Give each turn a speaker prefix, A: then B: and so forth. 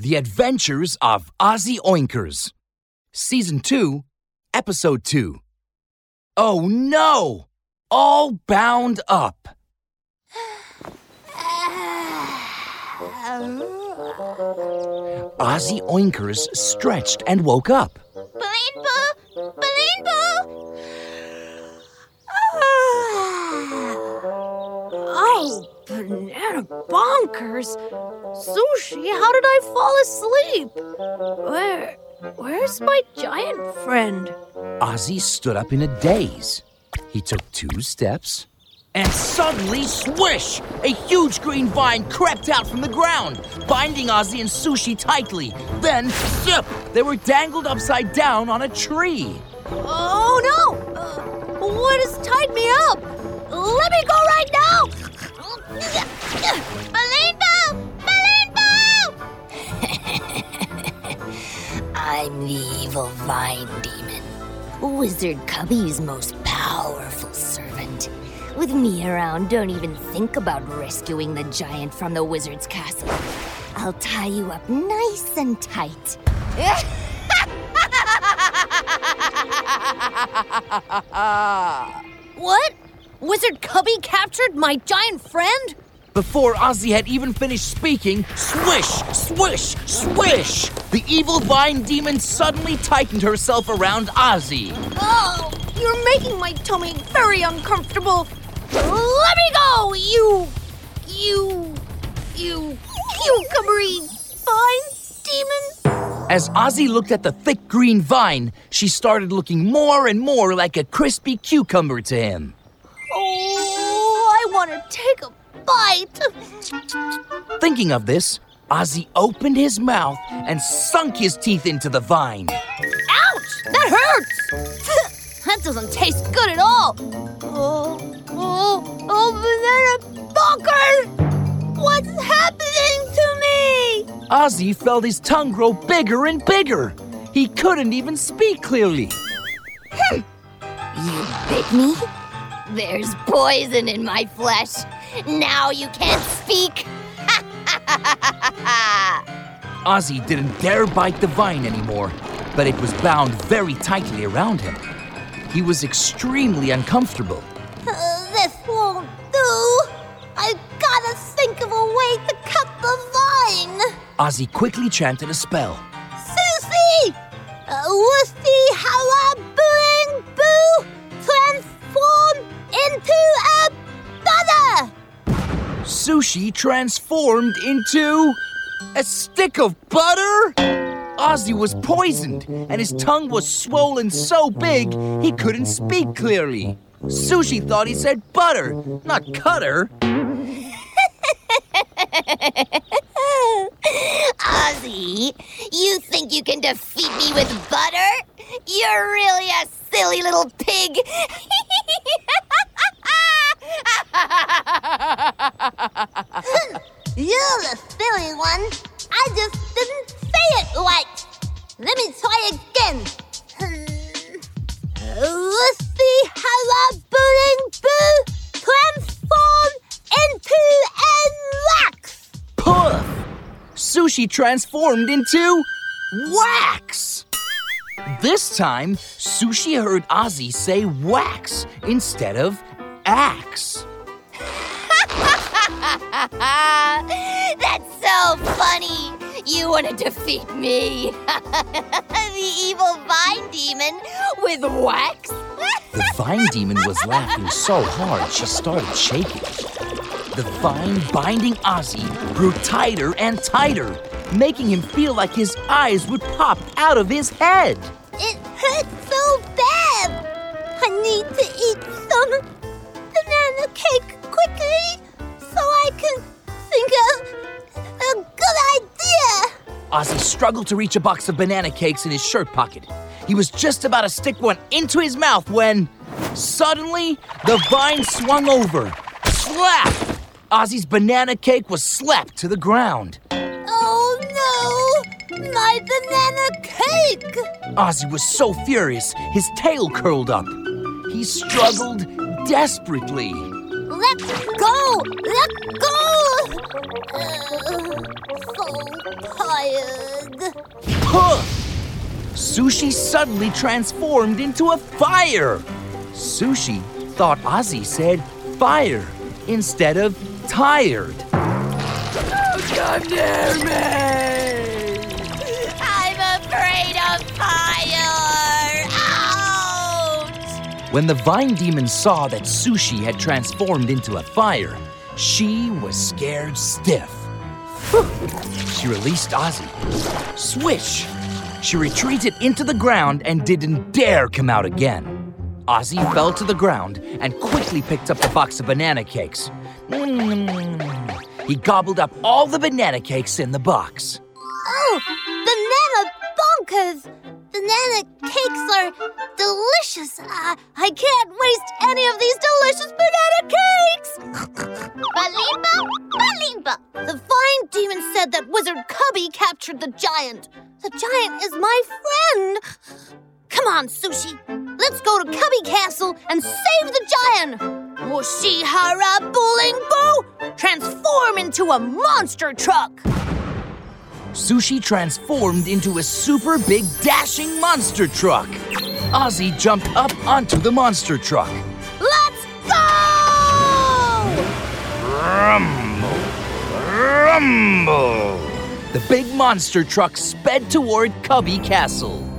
A: The Adventures of Ozzy Oinkers. Season 2, Episode 2. Oh no! All bound up. Ozzy Oinkers stretched and woke up.
B: Boo! Balloon Boo! Ah.
C: Oh, banana bonkers! Sushi, how did I fall asleep? Where, where's my giant friend?
A: Ozzy stood up in a daze. He took two steps, and suddenly, swish! A huge green vine crept out from the ground, binding Ozzy and Sushi tightly. Then, zip! They were dangled upside down on a tree.
C: Oh no! Uh, what has tied me up? Let me go right now!
B: Bulinbu! Balloon!
D: I'm the evil vine demon, Wizard Cubby's most powerful servant. With me around, don't even think about rescuing the giant from the wizard's castle. I'll tie you up nice and tight.
C: What? Wizard Cubby captured my giant friend?
A: Before Ozzy had even finished speaking, swish, swish, swish! The evil vine demon suddenly tightened herself around Ozzy.
C: Oh, you're making my tummy very uncomfortable. Let me go, you, you, you, cucumbery vine demon.
A: As Ozzy looked at the thick green vine, she started looking more and more like a crispy cucumber to him.
C: I want to take a bite.
A: Thinking of this, Ozzy opened his mouth and sunk his teeth into the vine.
C: Ouch! That hurts. that doesn't taste good at all. Oh, oh, oh, banana bonker! What's happening to me?
A: Ozzy felt his tongue grow bigger and bigger. He couldn't even speak clearly. Hmm.
D: You bit me? There's poison in my flesh. Now you can't speak.
A: Ozzy didn't dare bite the vine anymore, but it was bound very tightly around him. He was extremely uncomfortable.
C: Uh, this won't do. I gotta think of a way to cut the vine.
A: Ozzy quickly chanted a spell.
C: Susie! Uh,
A: Sushi transformed into a stick of butter? Ozzy was poisoned, and his tongue was swollen so big he couldn't speak clearly. Sushi thought he said butter, not cutter.
D: Ozzy, you think you can defeat me with butter? You're really a silly little pig.
C: You're the silly one. I just didn't say it right. Let me try again. Hmm. Woosty Halabuing Boo! Transform into a wax!
A: Puff! Sushi transformed into wax! This time, Sushi heard Ozzy say wax instead of axe.
D: That's so funny. You want to defeat me, the evil vine demon, with wax?
A: The vine demon was laughing so hard she started shaking. The vine binding Ozzy grew tighter and tighter, making him feel like his eyes would pop out of his head.
C: It hurts so bad. I need to
A: Ozzy struggled to reach a box of banana cakes in his shirt pocket. He was just about to stick one into his mouth when suddenly the vine swung over. Slap! Ozzy's banana cake was slapped to the ground.
C: Oh no! My banana cake!
A: Ozzy was so furious, his tail curled up. He struggled desperately.
C: Let go! Let go! Uh, tired.
A: Huh! Sushi suddenly transformed into a fire. Sushi thought Ozzy said fire instead of tired. Don't come near me!
B: I'm afraid of fire! Ouch!
A: When the vine demon saw that Sushi had transformed into a fire, she was scared stiff. She released Ozzy. Swish! She retreated into the ground and didn't dare come out again. Ozzy fell to the ground and quickly picked up the box of banana cakes. Mm. He gobbled up all the banana cakes in the box.
C: Oh, banana bonkers! Banana cakes are delicious. I, I can't waste any of these delicious banana cakes!
B: Bulinbu, Bulinbu!
C: The demon said that Wizard Cubby captured the giant. The giant is my friend. Come on, Sushi. Let's go to Cubby Castle and save the giant. Woshihara Bullingbo! Transform into a monster truck!
A: Sushi transformed into a super big dashing monster truck. Ozzy jumped up onto the monster truck. The big monster truck sped toward Cubby Castle.